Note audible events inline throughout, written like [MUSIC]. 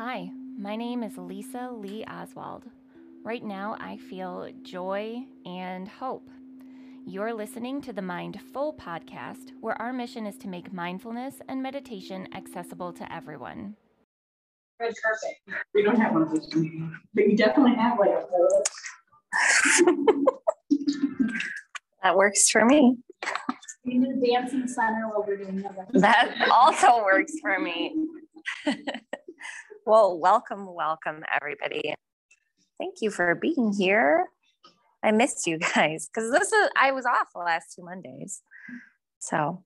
Hi, my name is Lisa Lee Oswald. Right now, I feel joy and hope. You're listening to the Mindful podcast, where our mission is to make mindfulness and meditation accessible to everyone. Red carpet. We don't have one of those, but you definitely have like a [LAUGHS] That works for me. In the dancing center while we're doing that. That also works for me. [LAUGHS] well, welcome, welcome, everybody. Thank you for being here. I missed you [LAUGHS] guys because this is I was off the last two Mondays, so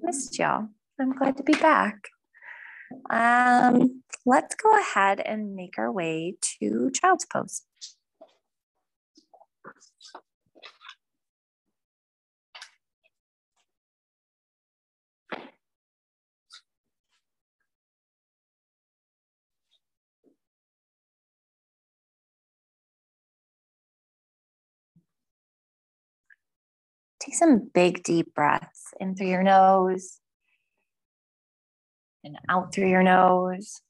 missed y'all. I'm glad to be back. Um, let's go ahead and make our way to child's pose. Take some big, deep breaths in through your nose and out through your nose.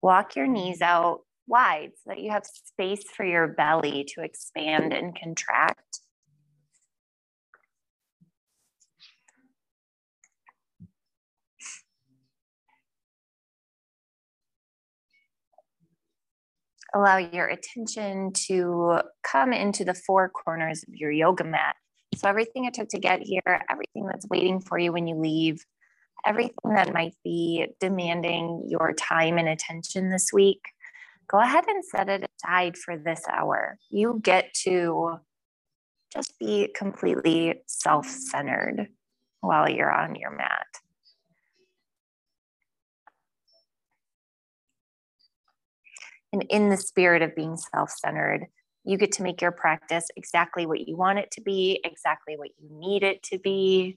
Walk your knees out wide so that you have space for your belly to expand and contract. Allow your attention to come into the four corners of your yoga mat. So, everything it took to get here, everything that's waiting for you when you leave, everything that might be demanding your time and attention this week, go ahead and set it aside for this hour. You get to just be completely self centered while you're on your mat. And in the spirit of being self centered, you get to make your practice exactly what you want it to be, exactly what you need it to be.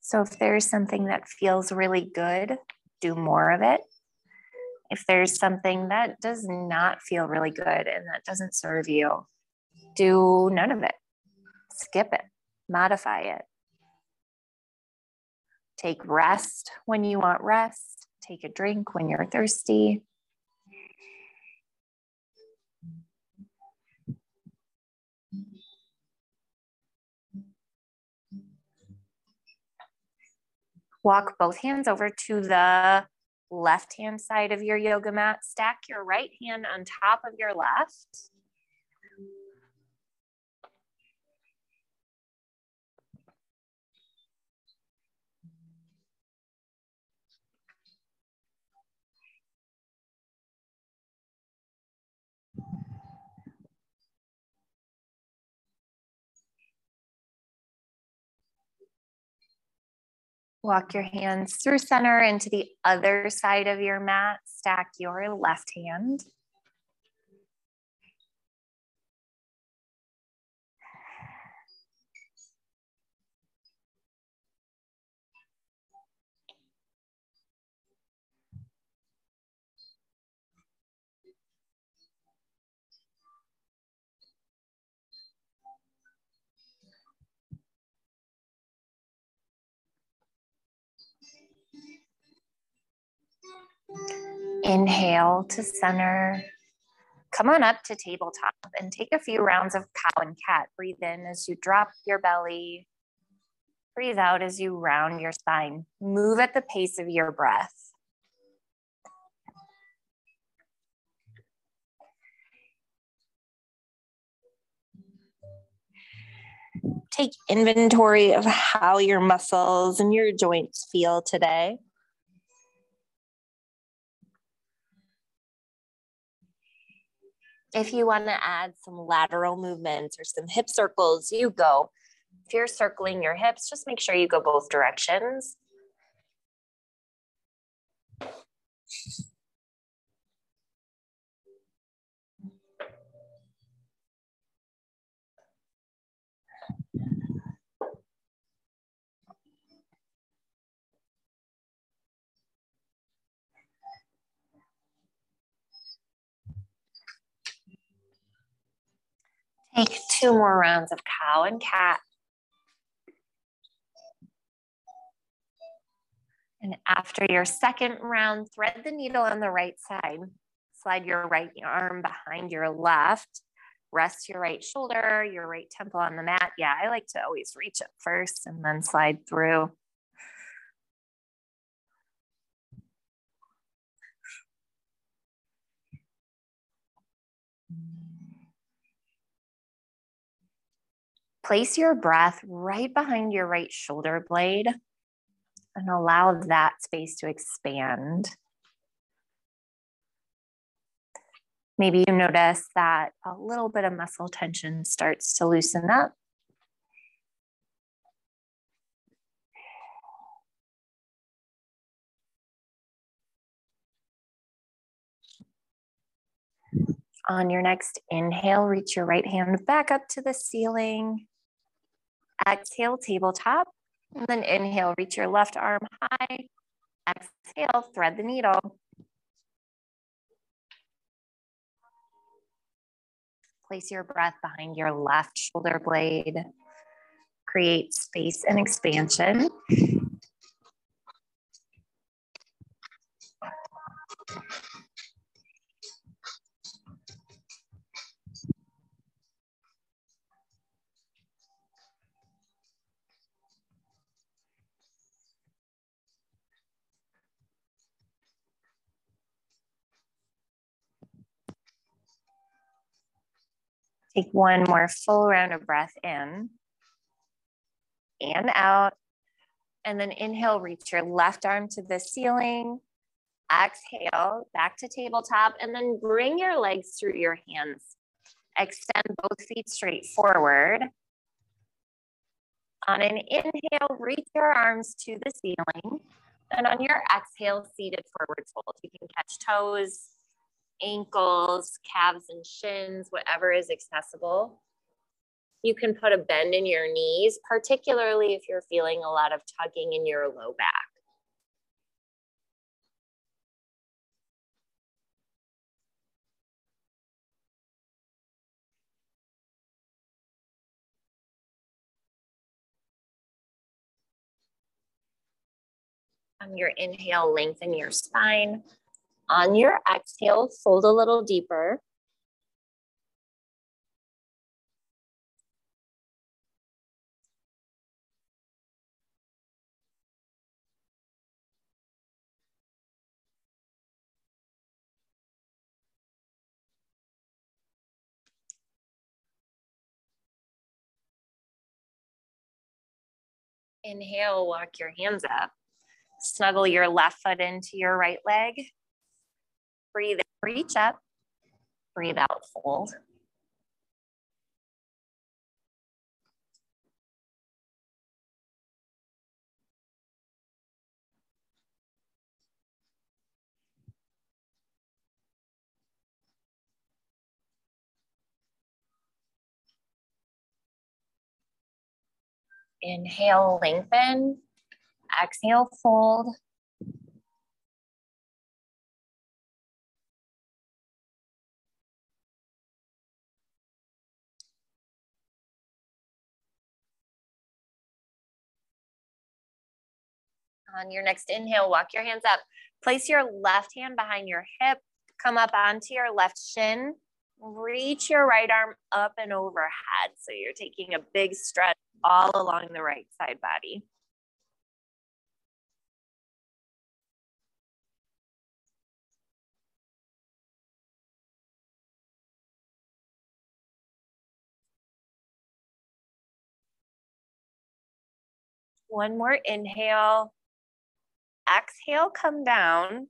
So, if there's something that feels really good, do more of it. If there's something that does not feel really good and that doesn't serve you, do none of it skip it, modify it. Take rest when you want rest, take a drink when you're thirsty. Walk both hands over to the left hand side of your yoga mat. Stack your right hand on top of your left. Walk your hands through center into the other side of your mat. Stack your left hand. Inhale to center. Come on up to tabletop and take a few rounds of cow and cat. Breathe in as you drop your belly. Breathe out as you round your spine. Move at the pace of your breath. Take inventory of how your muscles and your joints feel today. If you want to add some lateral movements or some hip circles, you go. If you're circling your hips, just make sure you go both directions. Take two more rounds of cow and cat. And after your second round, thread the needle on the right side. Slide your right arm behind your left. Rest your right shoulder, your right temple on the mat. Yeah, I like to always reach up first and then slide through. Place your breath right behind your right shoulder blade and allow that space to expand. Maybe you notice that a little bit of muscle tension starts to loosen up. On your next inhale, reach your right hand back up to the ceiling. Exhale, tabletop. And then inhale, reach your left arm high. Exhale, thread the needle. Place your breath behind your left shoulder blade. Create space and expansion. Take one more full round of breath in and out. And then inhale, reach your left arm to the ceiling. Exhale, back to tabletop, and then bring your legs through your hands. Extend both feet straight forward. On an inhale, reach your arms to the ceiling. And on your exhale, seated forward fold. You can catch toes, ankles, calves, and shins, whatever is accessible. You can put a bend in your knees, particularly if you're feeling a lot of tugging in your low back. On your inhale, lengthen your spine. On your exhale, fold a little deeper. Inhale, walk your hands up. Snuggle your left foot into your right leg. Breathe in, reach up. Breathe out, fold. Inhale, lengthen. Exhale, fold. On your next inhale, walk your hands up. Place your left hand behind your hip. Come up onto your left shin. Reach your right arm up and overhead. So you're taking a big stretch all along the right side body. One more inhale. Exhale, come down.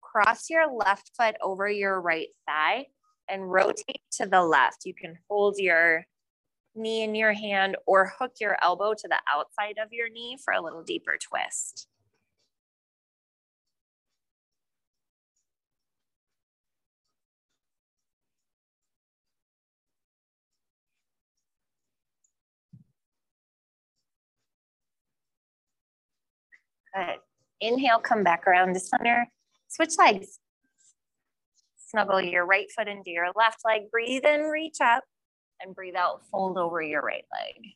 Cross your left foot over your right thigh and rotate to the left. You can hold your knee in your hand or hook your elbow to the outside of your knee for a little deeper twist. Inhale, come back around to center. Switch legs. Snuggle your right foot into your left leg. Breathe in, reach up. and breathe out, fold over your right leg.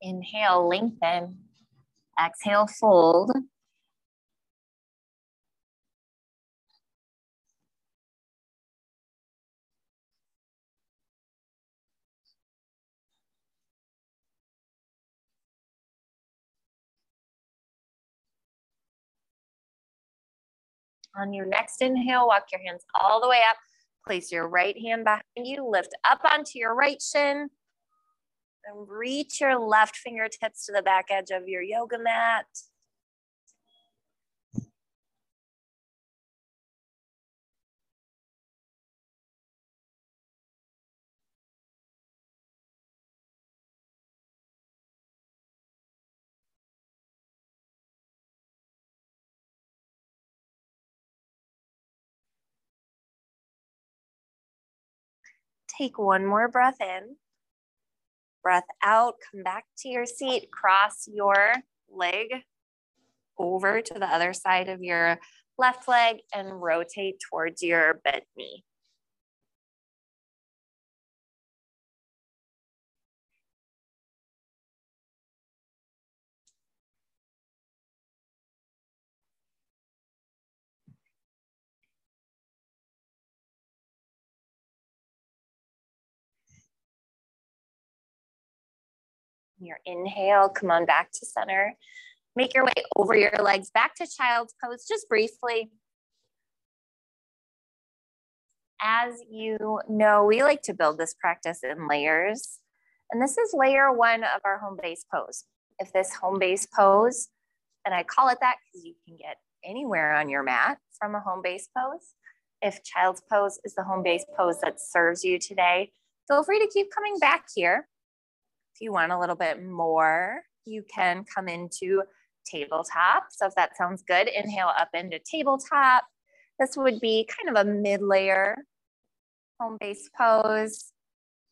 Inhale, lengthen. Exhale, fold. On your next inhale, walk your hands all the way up. Place your right hand behind you. Lift up onto your right shin. And reach your left fingertips to the back edge of your yoga mat. Take one more breath in. Breath out, come back to your seat, cross your leg over to the other side of your left leg and rotate towards your bent knee. Your inhale, come on back to center. Make your way over your legs back to child's pose, just briefly. As you know, we like to build this practice in layers. And this is layer one of our home base pose. If this home base pose, and I call it that because you can get anywhere on your mat from a home base pose. If child's pose is the home base pose that serves you today, feel free to keep coming back here. If you want a little bit more, you can come into tabletop. So if that sounds good, inhale up into tabletop. This would be kind of a mid-layer home base pose.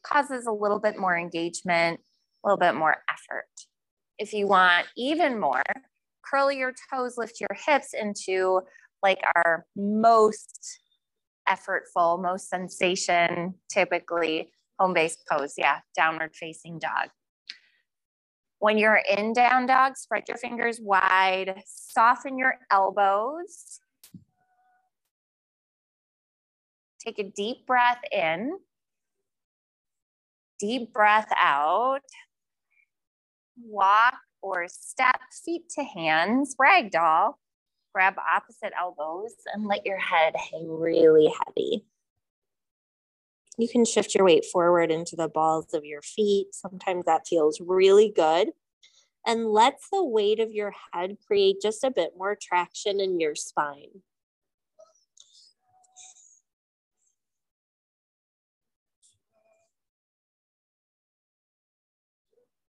Causes a little bit more engagement, a little bit more effort. If you want even more, curl your toes, lift your hips into like our most effortful, most sensation, typically home base pose. Yeah, downward facing dog. When you're in down dog, spread your fingers wide, soften your elbows. Take a deep breath in, deep breath out. Walk or step feet to hands, ragdoll. Grab opposite elbows and let your head hang really heavy. You can shift your weight forward into the balls of your feet. Sometimes that feels really good. And lets the weight of your head create just a bit more traction in your spine.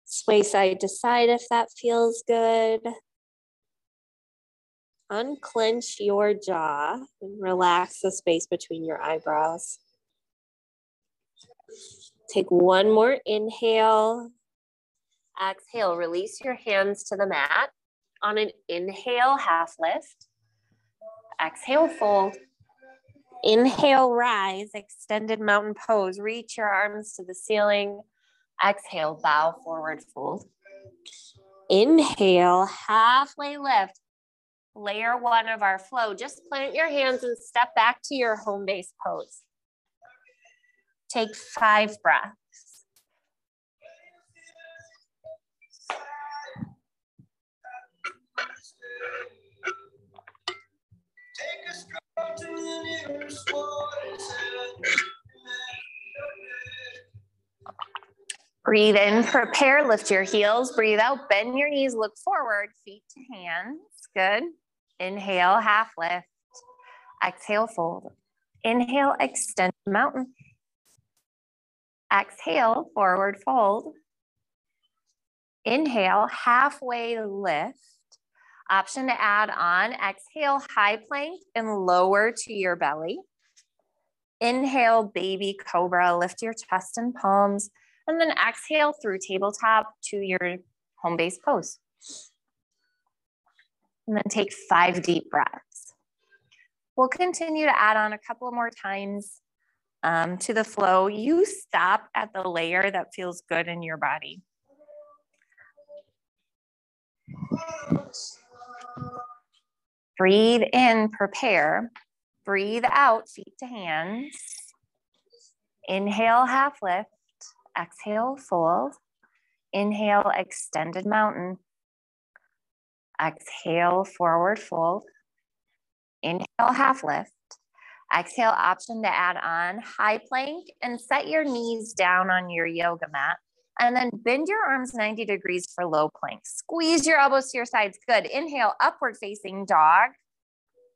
Sway side to side if that feels good. Unclench your jaw and relax the space between your eyebrows. Take one more inhale. Exhale, release your hands to the mat. On an inhale, half lift. Exhale, fold. Inhale, rise, extended mountain pose. Reach your arms to the ceiling. Exhale, bow forward, fold. Inhale, halfway lift. Layer one of our flow. Just plant your hands and step back to your home base pose. Take five breaths. Breathe in, prepare, lift your heels, breathe out, bend your knees, look forward, feet to hands. Good. Inhale, half lift. Exhale, fold. Inhale, extend mountain. Exhale, forward fold. Inhale, halfway lift. Option to add on. Exhale, high plank and lower to your belly. Inhale, baby cobra, lift your chest and palms, and then exhale through tabletop to your home base pose. And then take five deep breaths. We'll continue to add on a couple more times um, to the flow. You stop at the layer that feels good in your body. Breathe in, prepare. Breathe out, feet to hands. Inhale, half lift. Exhale, fold. Inhale, extended mountain. Exhale, forward fold. Inhale, half lift. Exhale, option to add on high plank and set your knees down on your yoga mat. And then bend your arms 90 degrees for low plank. Squeeze your elbows to your sides. Good. Inhale, upward facing dog.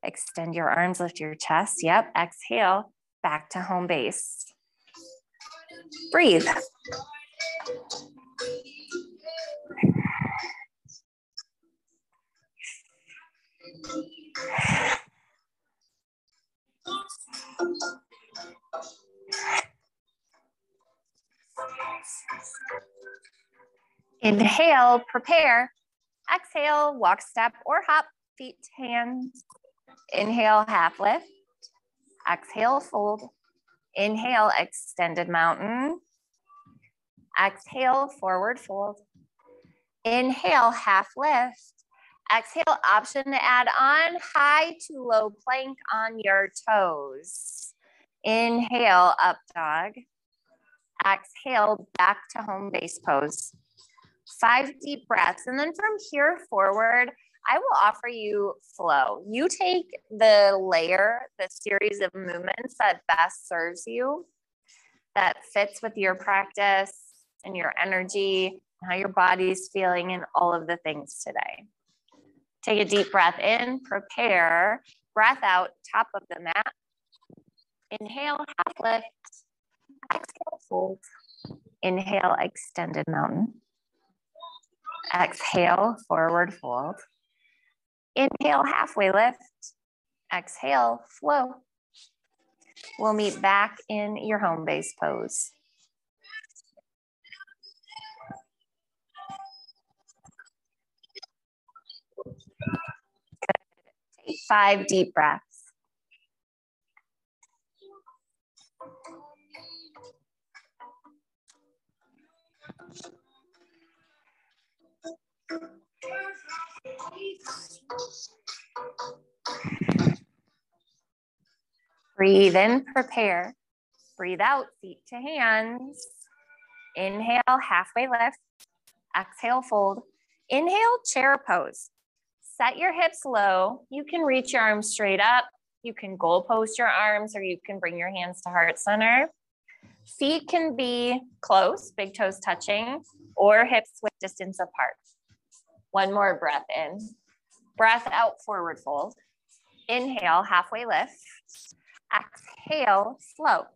Extend your arms, lift your chest. Yep. Exhale, back to home base. Breathe. Inhale, prepare. Exhale, walk, step, or hop, feet, hands. Inhale, half lift. Exhale, fold. Inhale, extended mountain. Exhale, forward fold. Inhale, half lift. Exhale, option to add on high to low plank on your toes. Inhale, up dog. Exhale, back to home base pose. Five deep breaths. And then from here forward, I will offer you flow. You take the layer, the series of movements that best serves you, that fits with your practice and your energy, how your body's feeling, and all of the things today. Take a deep breath in, prepare, breath out, top of the mat. Inhale, half lift. Exhale, fold. Inhale, extended mountain. Exhale, forward fold. Inhale, halfway lift. Exhale, flow. We'll meet back in your home base pose. Five deep breaths. Breathe in, prepare. Breathe out, feet to hands. Inhale, halfway lift. Exhale, fold. Inhale, chair pose. Set your hips low. You can reach your arms straight up. You can goal post your arms or you can bring your hands to heart center. Feet can be close, big toes touching, or hips with distance apart. One more breath in. Breath out, forward fold. Inhale, halfway lift. Exhale, slow.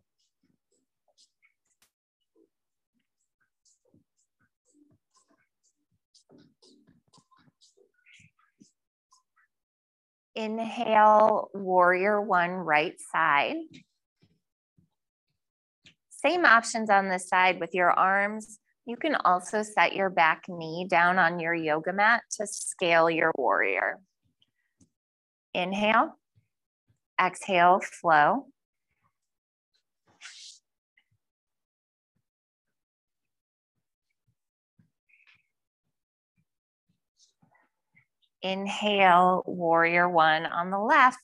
Inhale, warrior one, right side. Same options on this side with your arms. You can also set your back knee down on your yoga mat to scale your warrior. Inhale, exhale, flow. Inhale, warrior one on the left.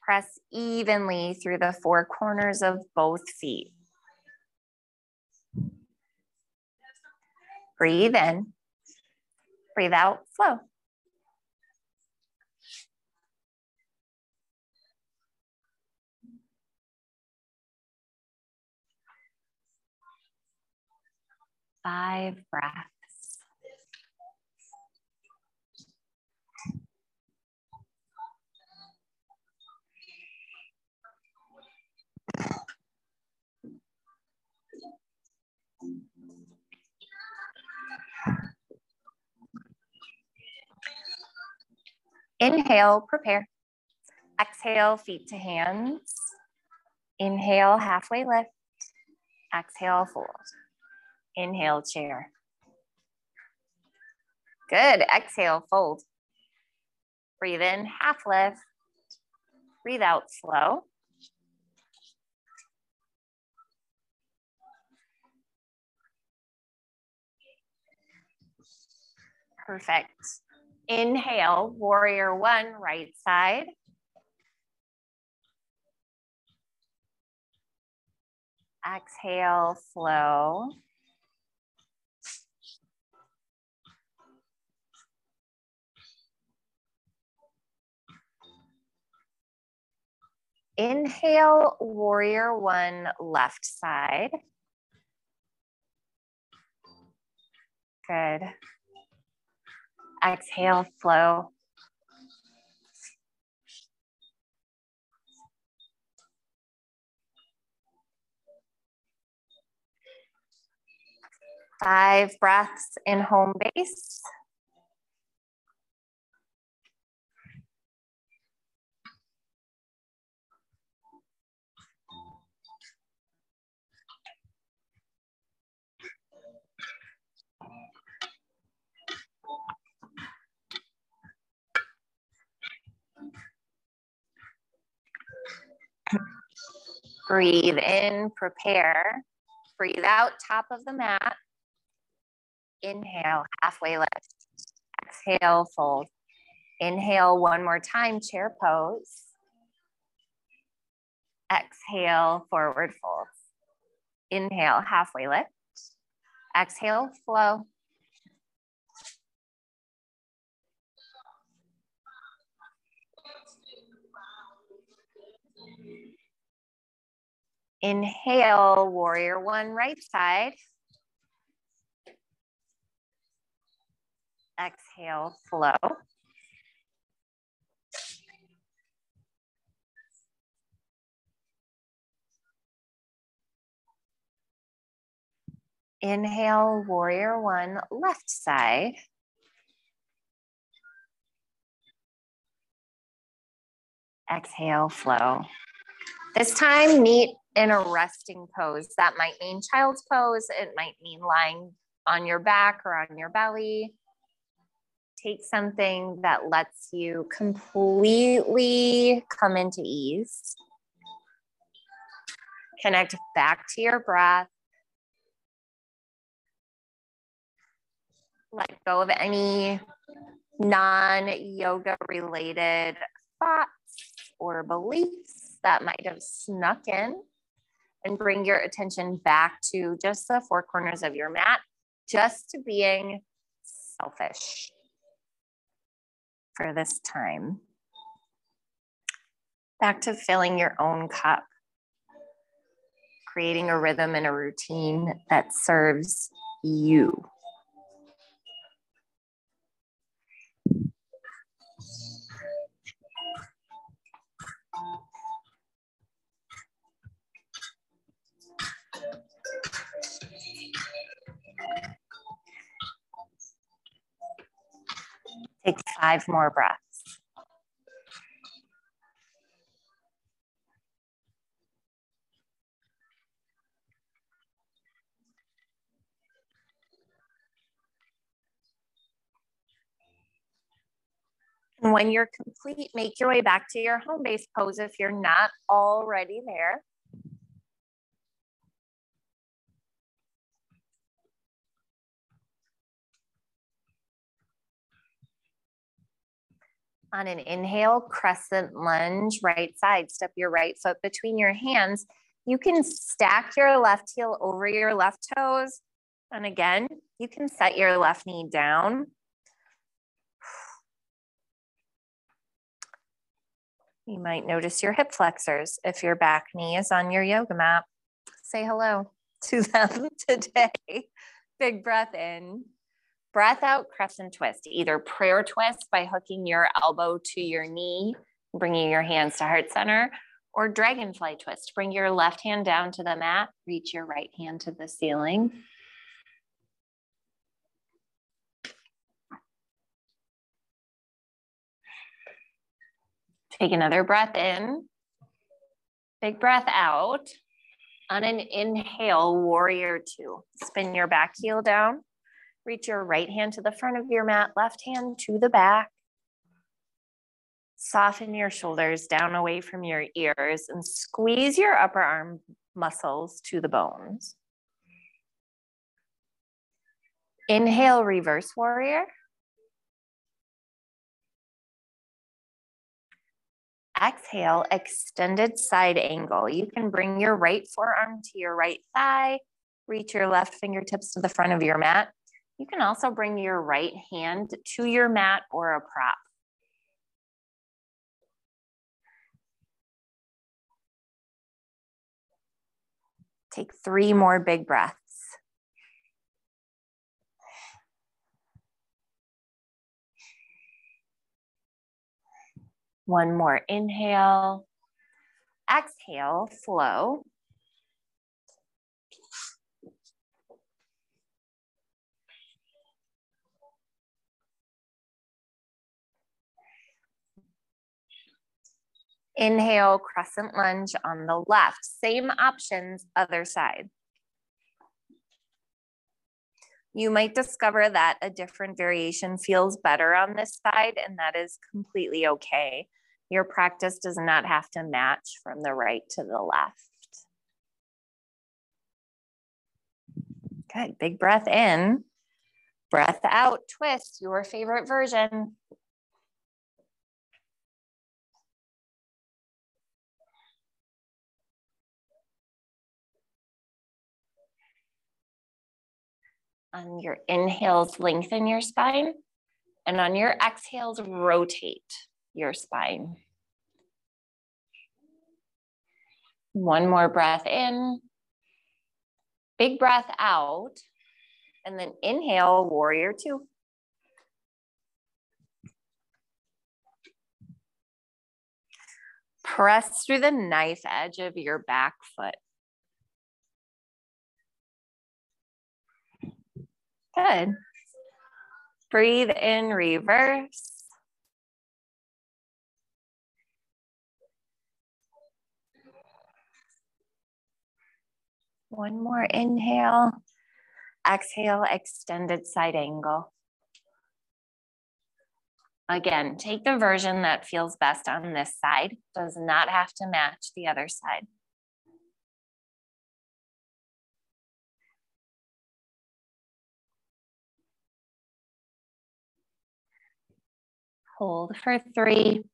Press evenly through the four corners of both feet. Breathe in, breathe out, flow. Five breaths. Inhale, prepare. Exhale, feet to hands. Inhale, halfway lift. Exhale, fold. Inhale, chair. Good. Exhale, fold. Breathe in, half lift. Breathe out slow. Perfect. Inhale, warrior one, right side. Exhale, flow. Inhale, warrior one, left side. Good. Exhale, flow. Five breaths in home base. Breathe in, prepare. Breathe out, top of the mat. Inhale, halfway lift. Exhale, fold. Inhale one more time, chair pose. Exhale, forward fold. Inhale, halfway lift. Exhale, flow. Inhale, warrior one, right side. Exhale, flow. Inhale, warrior one, left side. Exhale, flow. This time, meet in a resting pose. That might mean child's pose. It might mean lying on your back or on your belly. Take something that lets you completely come into ease. Connect back to your breath. Let go of any non yoga related thoughts or beliefs that might have snuck in and bring your attention back to just the four corners of your mat, just to being selfish for this time. Back to filling your own cup, creating a rhythm and a routine that serves you. Five more breaths. And when you're complete, make your way back to your home base pose if you're not already there. On an inhale, crescent lunge, right side. Step your right foot between your hands. You can stack your left heel over your left toes. And again, you can set your left knee down. You might notice your hip flexors if your back knee is on your yoga mat. Say hello to [LAUGHS] them today. Big breath in. Breath out, crescent twist, either prayer twist by hooking your elbow to your knee, bringing your hands to heart center, or dragonfly twist. Bring your left hand down to the mat, reach your right hand to the ceiling. Take another breath in. Big breath out. On an inhale, warrior two. Spin your back heel down. Reach your right hand to the front of your mat, left hand to the back. Soften your shoulders down away from your ears and squeeze your upper arm muscles to the bones. Inhale, reverse warrior. Exhale, extended side angle. You can bring your right forearm to your right thigh, reach your left fingertips to the front of your mat. You can also bring your right hand to your mat or a prop. Take three more big breaths. One more inhale. Exhale, flow. Inhale, crescent lunge on the left. Same options, other side. You might discover that a different variation feels better on this side, and that is completely okay. Your practice does not have to match from the right to the left. Good, big breath in, breath out, twist, your favorite version. On your inhales, lengthen your spine. And on your exhales, rotate your spine. One more breath in. Big breath out. And then inhale, warrior two. Press through the knife edge of your back foot. Good. Breathe in reverse. One more inhale. Exhale, extended side angle. Again, take the version that feels best on this side. Does not have to match the other side. Hold for three,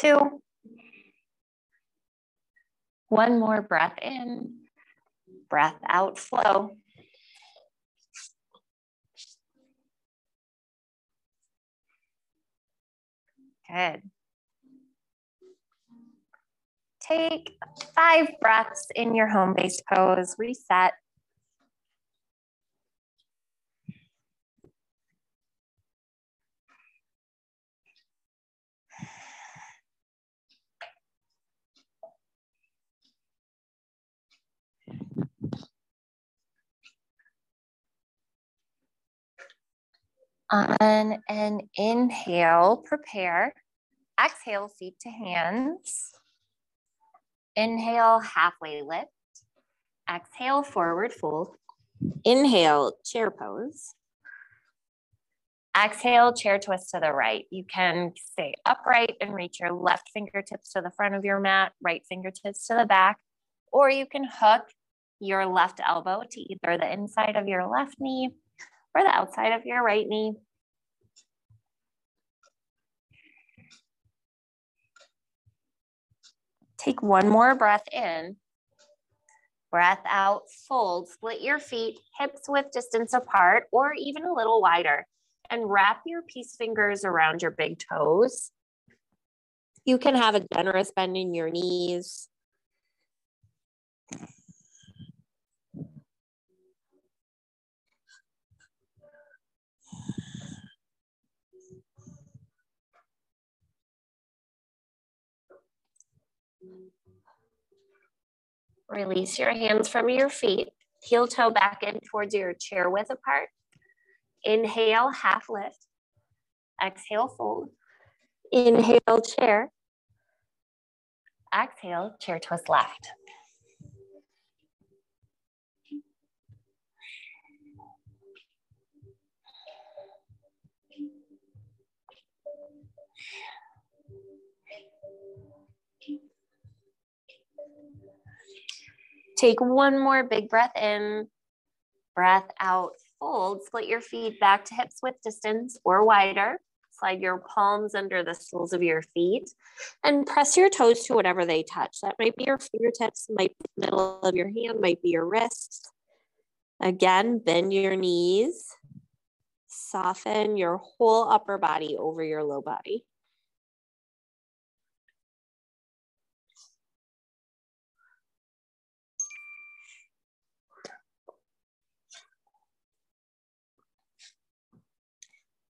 two, one more breath in, breath out, flow. Good. Take five breaths in your home-based pose, reset. On an inhale, prepare. Exhale, feet to hands. Inhale, halfway lift. Exhale, forward fold. Inhale, chair pose. Exhale, chair twist to the right. You can stay upright and reach your left fingertips to the front of your mat, right fingertips to the back, or you can hook your left elbow to either the inside of your left knee or the outside of your right knee. Take one more breath in. Breath out, fold, split your feet, hips width distance apart, or even a little wider. And wrap your peace fingers around your big toes. You can have a generous bend in your knees. Release your hands from your feet. Heel toe back in towards your chair width apart. Inhale, half lift. Exhale, fold. Inhale, chair. Exhale, chair twist left. Take one more big breath in, breath out, fold, split your feet back to hips width distance or wider. Slide your palms under the soles of your feet and press your toes to whatever they touch. That might be your fingertips, might be the middle of your hand, might be your wrist. Again, bend your knees. Soften your whole upper body over your low body.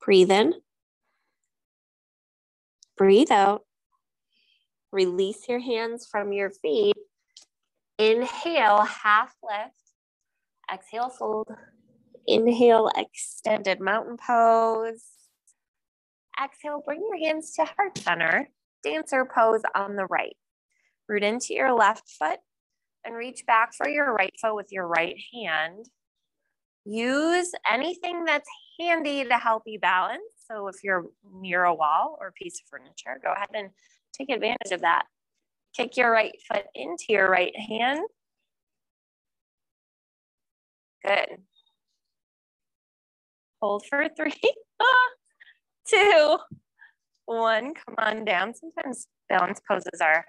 Breathe in. Breathe out. Release your hands from your feet. Inhale, half lift. Exhale, fold. Inhale, extended mountain pose. Exhale, bring your hands to heart center. Dancer pose on the right. Root into your left foot and reach back for your right foot with your right hand. Use anything that's handy to help you balance. So if you're near a wall or a piece of furniture, go ahead and take advantage of that. Kick your right foot into your right hand. Good. Hold for three, [LAUGHS] two, one. Come on down. Sometimes balance poses are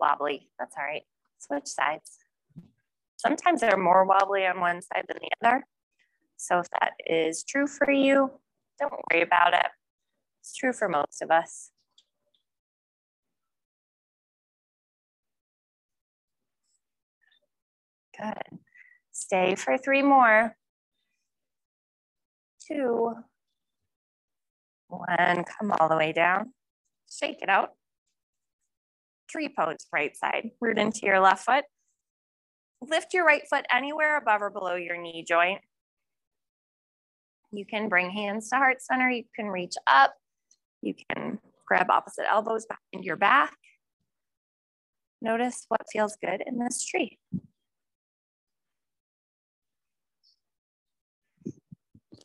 wobbly. That's all right. Switch sides. Sometimes they're more wobbly on one side than the other. So if that is true for you, don't worry about it. It's true for most of us. Good. Stay for three more. Two. One, come all the way down. Shake it out. Tree pose, right side. Root into your left foot. Lift your right foot anywhere above or below your knee joint. You can bring hands to heart center. You can reach up. You can grab opposite elbows behind your back. Notice what feels good in this tree.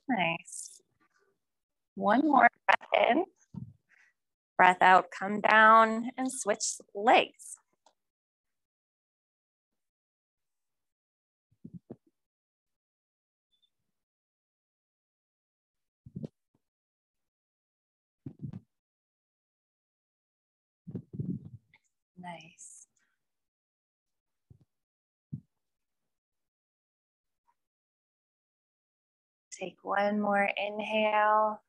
Nice. One more breath in. Breath out, come down and switch legs. Nice. Take one more inhale.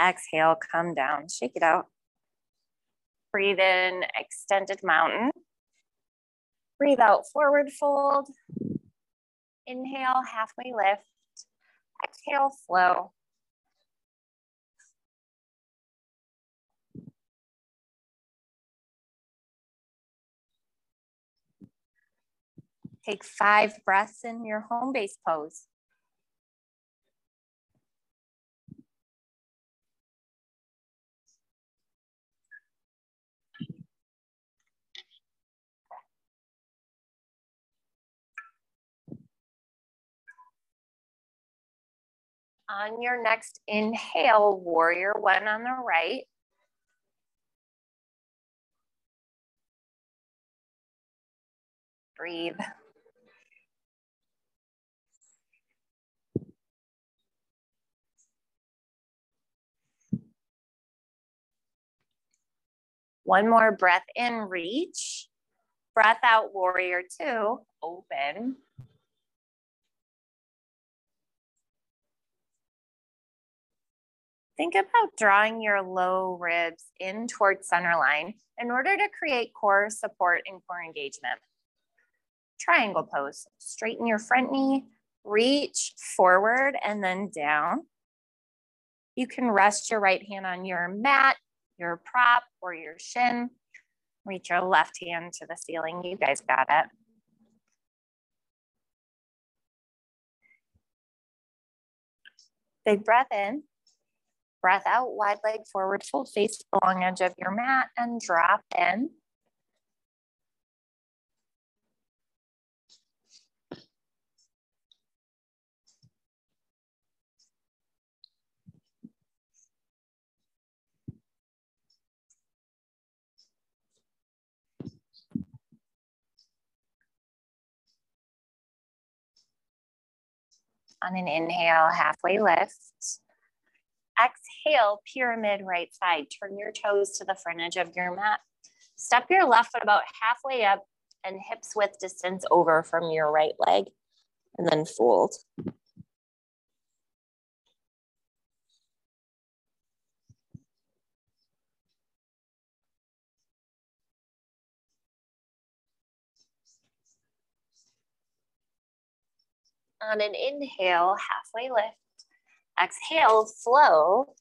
Exhale, come down, shake it out. Breathe in, extended mountain. Breathe out, forward fold. Inhale, halfway lift. Exhale, flow. Take five breaths in your home base pose. On your next inhale, warrior one on the right. Breathe. One more breath in, reach. Breath out, warrior two, open. Think about drawing your low ribs in towards center line in order to create core support and core engagement. Triangle pose, straighten your front knee, reach forward and then down. You can rest your right hand on your mat your prop or your shin. Reach your left hand to the ceiling. You guys got it. Big breath in. Breath out, wide leg forward, fold face to the long edge of your mat and drop in. On an inhale, halfway lift. Exhale, pyramid right side. Turn your toes to the front edge of your mat. Step your left foot about halfway up and hips width distance over from your right leg. And then fold. On an inhale, halfway lift. Exhale, flow.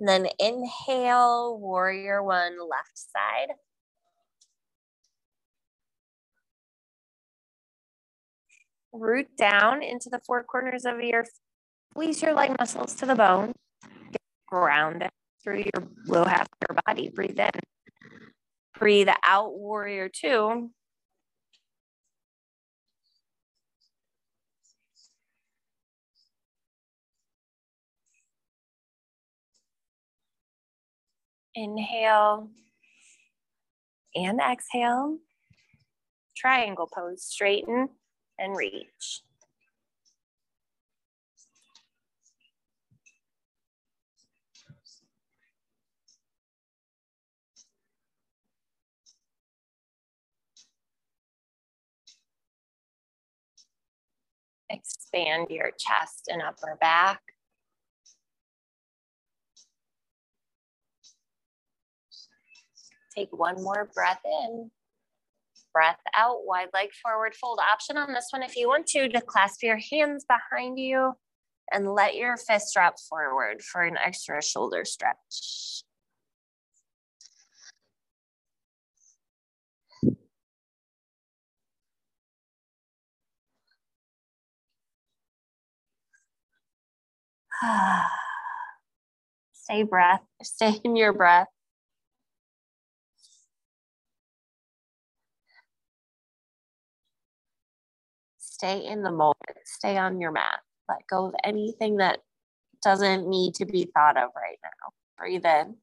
And then inhale, warrior one, left side. Root down into the four corners of your, squeeze your leg muscles to the bone. Ground through your low half of your body. Breathe in. Breathe out, warrior two. Inhale and exhale. Triangle pose, straighten and reach. Expand your chest and upper back. Take one more breath in. Breath out, wide leg forward fold. Option on this one if you want to, to clasp your hands behind you and let your fists drop forward for an extra shoulder stretch. [SIGHS] stay breath, stay in your breath. Stay in the moment, stay on your mat. Let go of anything that doesn't need to be thought of right now. Breathe in.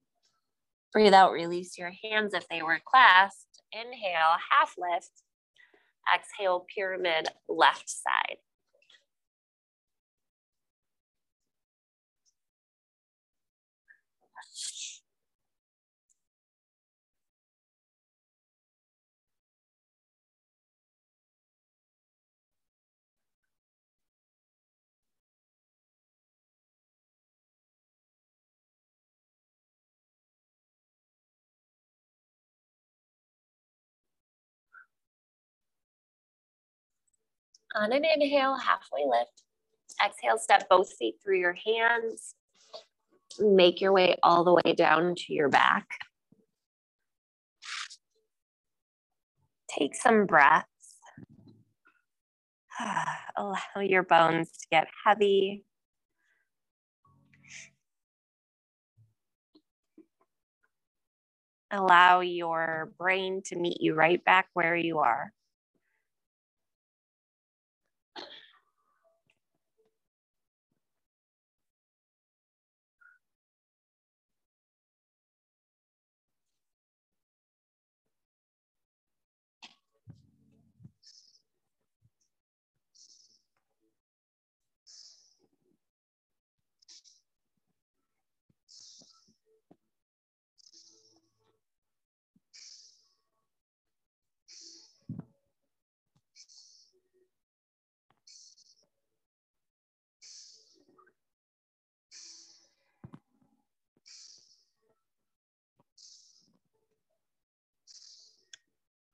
Breathe out, release your hands if they were clasped. Inhale, half lift. Exhale, pyramid, left side. On an inhale, halfway lift. Exhale, step both feet through your hands. Make your way all the way down to your back. Take some breaths. [SIGHS] Allow your bones to get heavy. Allow your brain to meet you right back where you are.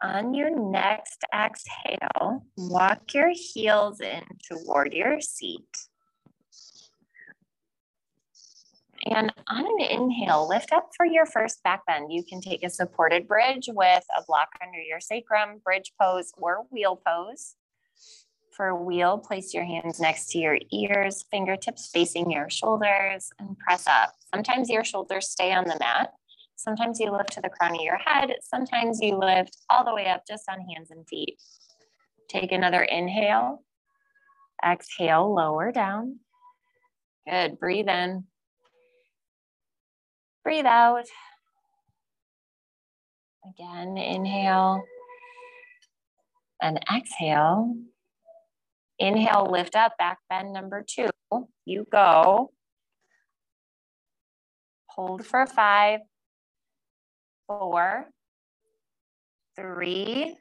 On your next exhale, walk your heels in toward your seat. And on an inhale, lift up for your first back bend. You can take a supported bridge with a block under your sacrum, bridge pose, or wheel pose. For wheel, place your hands next to your ears, fingertips facing your shoulders, and press up. Sometimes your shoulders stay on the mat. Sometimes you lift to the crown of your head. Sometimes you lift all the way up just on hands and feet. Take another inhale. Exhale, lower down. Good. Breathe in. Breathe out. Again, inhale and exhale. Inhale, lift up, back bend number two. You go. Hold for five, four, three,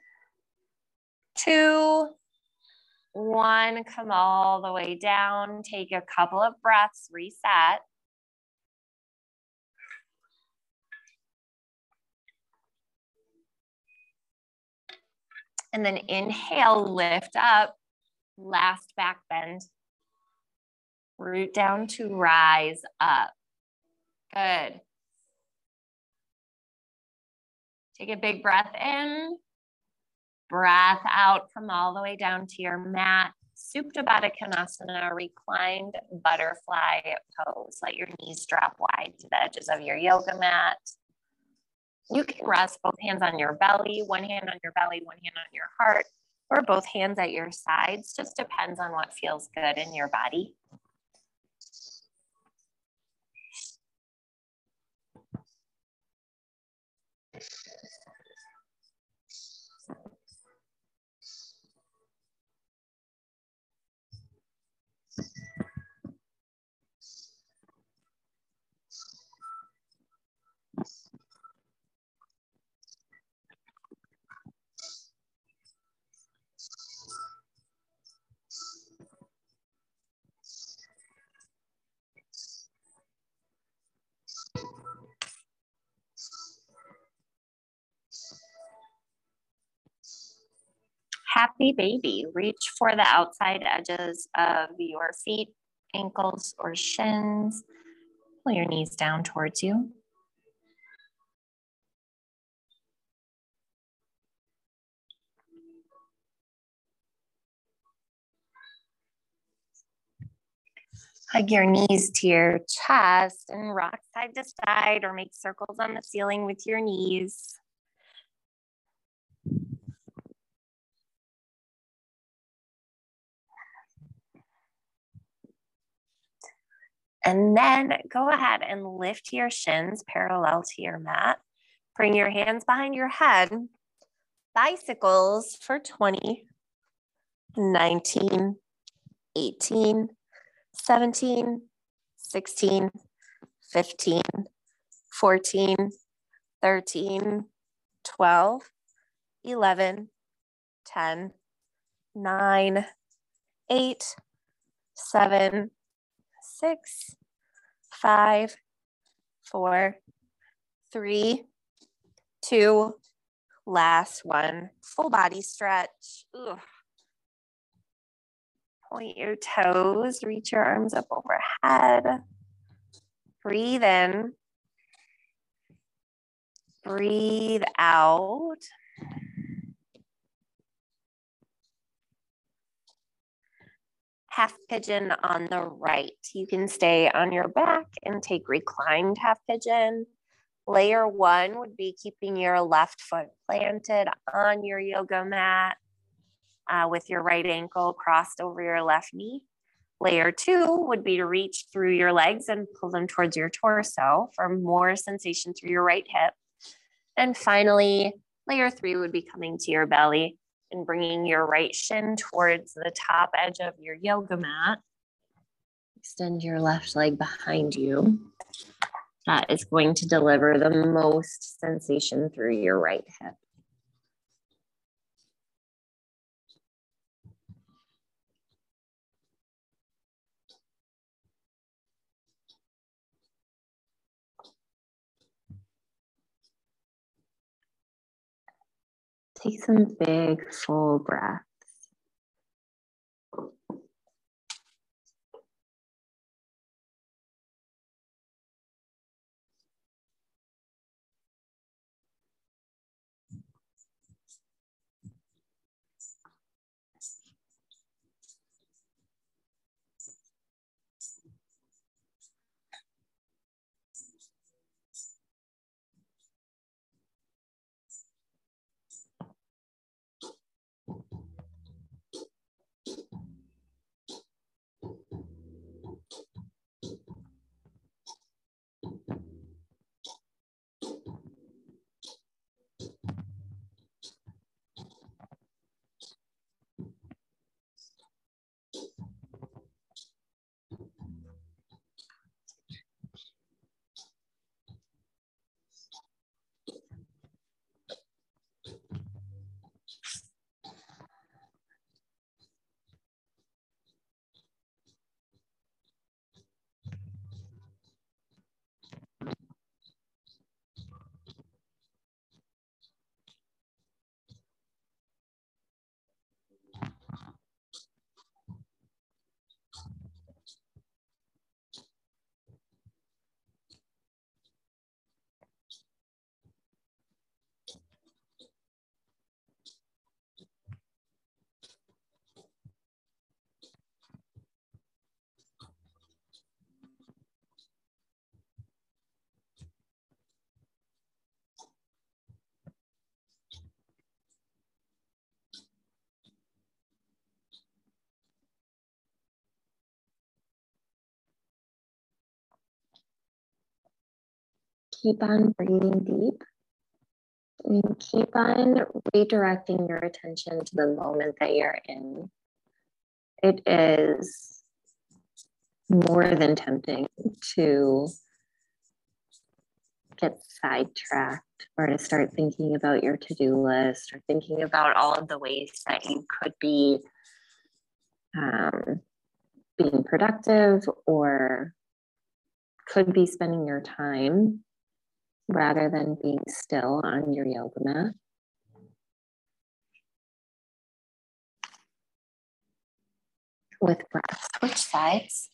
two, one. Come all the way down. Take a couple of breaths, reset. And then inhale, lift up, last back bend. Root down to rise up. Good. Take a big breath in. Breath out, come all the way down to your mat. Supta Baddha Konasana, reclined butterfly pose. Let your knees drop wide to the edges of your yoga mat. You can rest both hands on your belly, one hand on your belly, one hand on your heart, or both hands at your sides. Just depends on what feels good in your body. Happy baby. Reach for the outside edges of your feet, ankles, or shins. Pull your knees down towards you. Hug your knees to your chest and rock side to side or make circles on the ceiling with your knees. And then go ahead and lift your shins parallel to your mat. Bring your hands behind your head. Bicycles for 20, 19, 18, 17, 16, 15, 14, 13, 12, 11, 10, 9, 8, 7, six, five, four, three, two, last one. Full body stretch. Ooh. Point your toes, reach your arms up overhead. Breathe in. Breathe out. Half pigeon on the right. You can stay on your back and take reclined half pigeon. Layer one would be keeping your left foot planted on your yoga mat uh, with your right ankle crossed over your left knee. Layer two would be to reach through your legs and pull them towards your torso for more sensation through your right hip. And finally, layer three would be coming to your belly and bringing your right shin towards the top edge of your yoga mat. Extend your left leg behind you. That is going to deliver the most sensation through your right hip. Take some big full breaths. Keep on breathing deep. And keep on redirecting your attention to the moment that you're in. It is more than tempting to get sidetracked or to start thinking about your to do list or thinking about all of the ways that you could be um, being productive or could be spending your time rather than being still on your yoga mat. With breath, switch sides.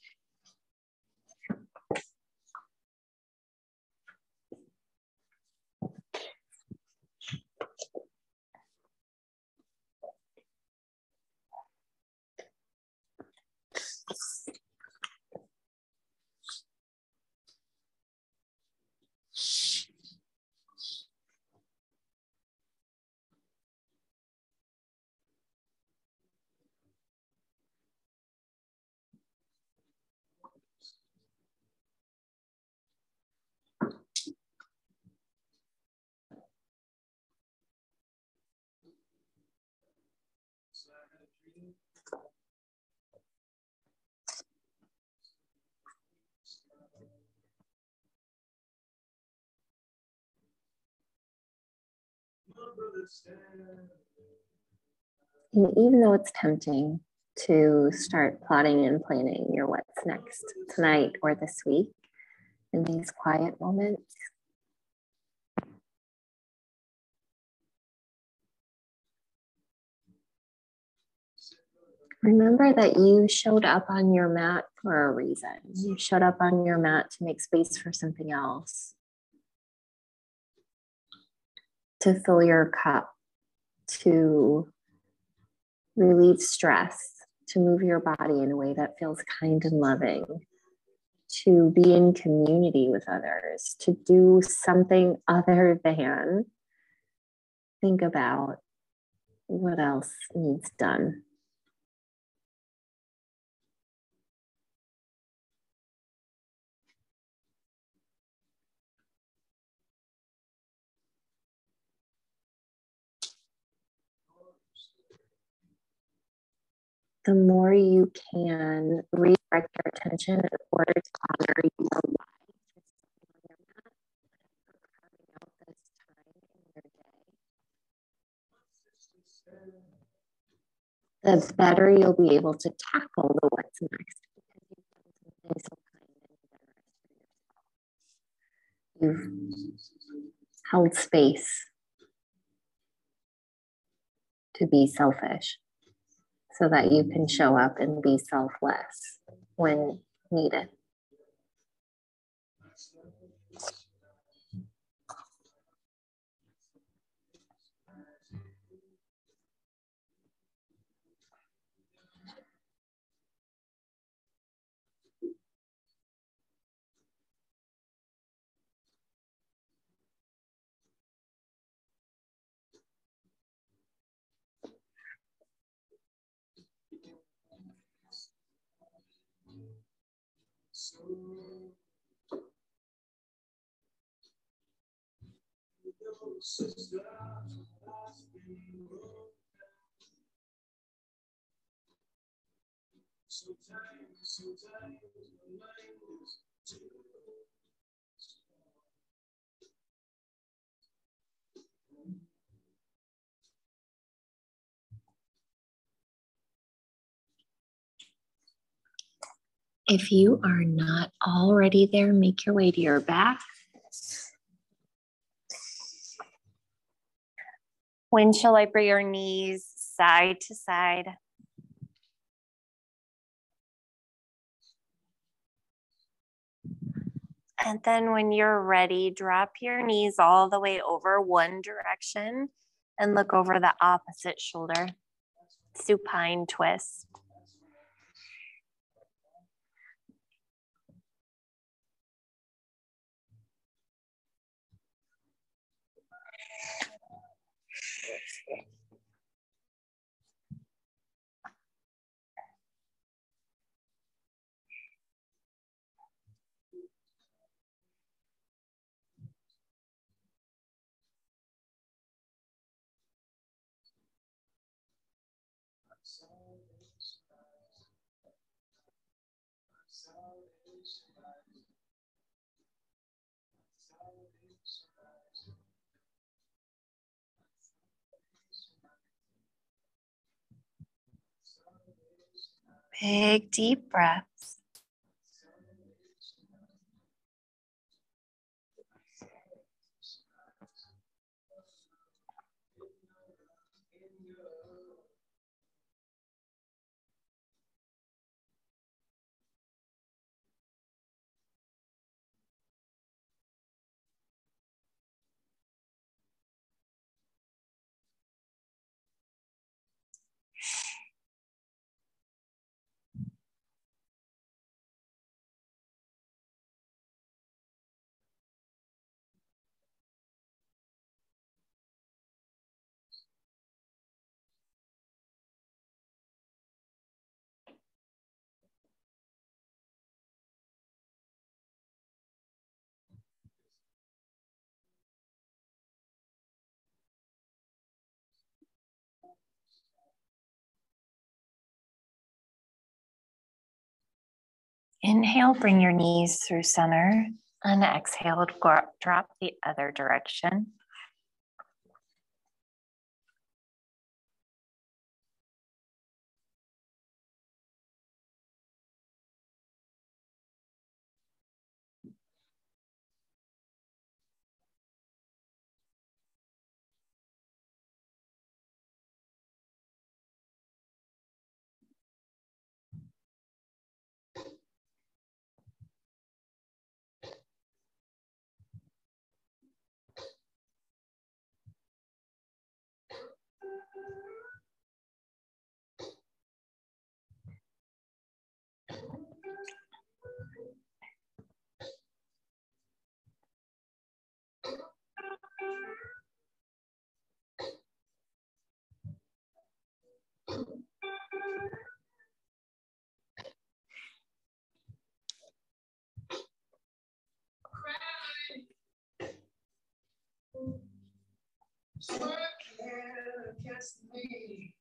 And even though it's tempting to start plotting and planning your what's next tonight or this week in these quiet moments, remember that you showed up on your mat for a reason. You showed up on your mat to make space for something else, to fill your cup, to relieve stress, to move your body in a way that feels kind and loving, to be in community with others, to do something other than think about what else needs done. The more you can redirect your attention in order to honor your why the better you'll be able to tackle the what's next. You've held space to be selfish so that you can show up and be selfless when needed. Sometimes, sometimes. If you are not already there, make your way to your back. Windshield wiper your knees side to side. And then when you're ready, drop your knees all the way over one direction and look over the opposite shoulder. Supine twist. Big deep breaths. Inhale, bring your knees through center. And exhale, drop the other direction. That's me.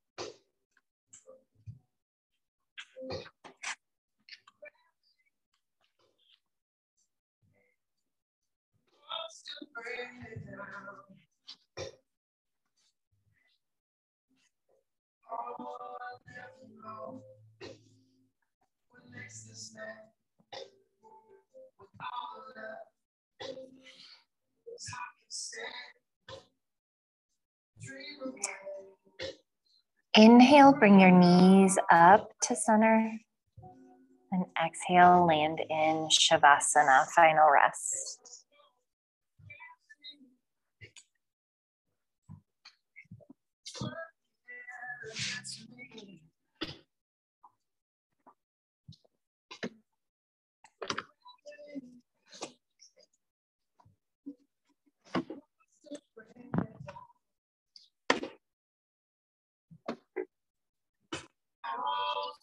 Inhale, bring your knees up to center. And exhale, land in Shavasana, final rest.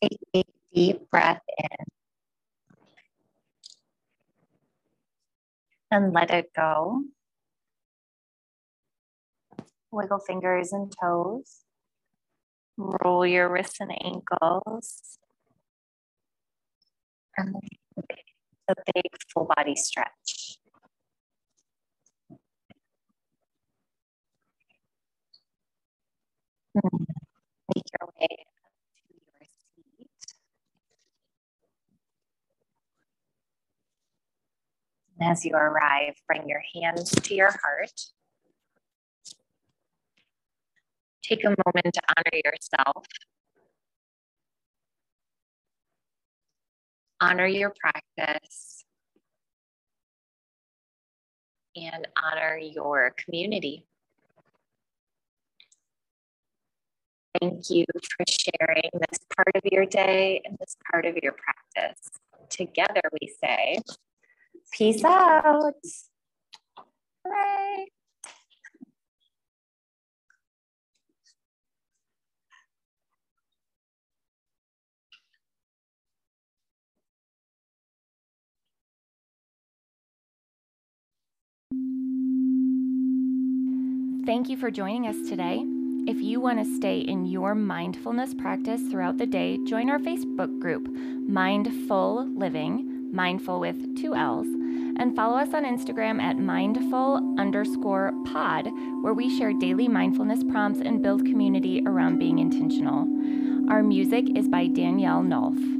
Take a deep breath in. And let it go. Wiggle fingers and toes. Roll your wrists and ankles. And a big full body stretch. Hmm. Make your way to your seat. And as you arrive, bring your hands to your heart. Take a moment to honor yourself. Honor your practice and honor your community. Thank you for sharing this part of your day and this part of your practice. Together we say, peace out. Hooray. Thank you for joining us today. If you want to stay in your mindfulness practice throughout the day, join our Facebook group, MindFull Living, mindful with two L's, and follow us on Instagram at mindful underscore pod, where we share daily mindfulness prompts and build community around being intentional. Our music is by Danielle Nolff.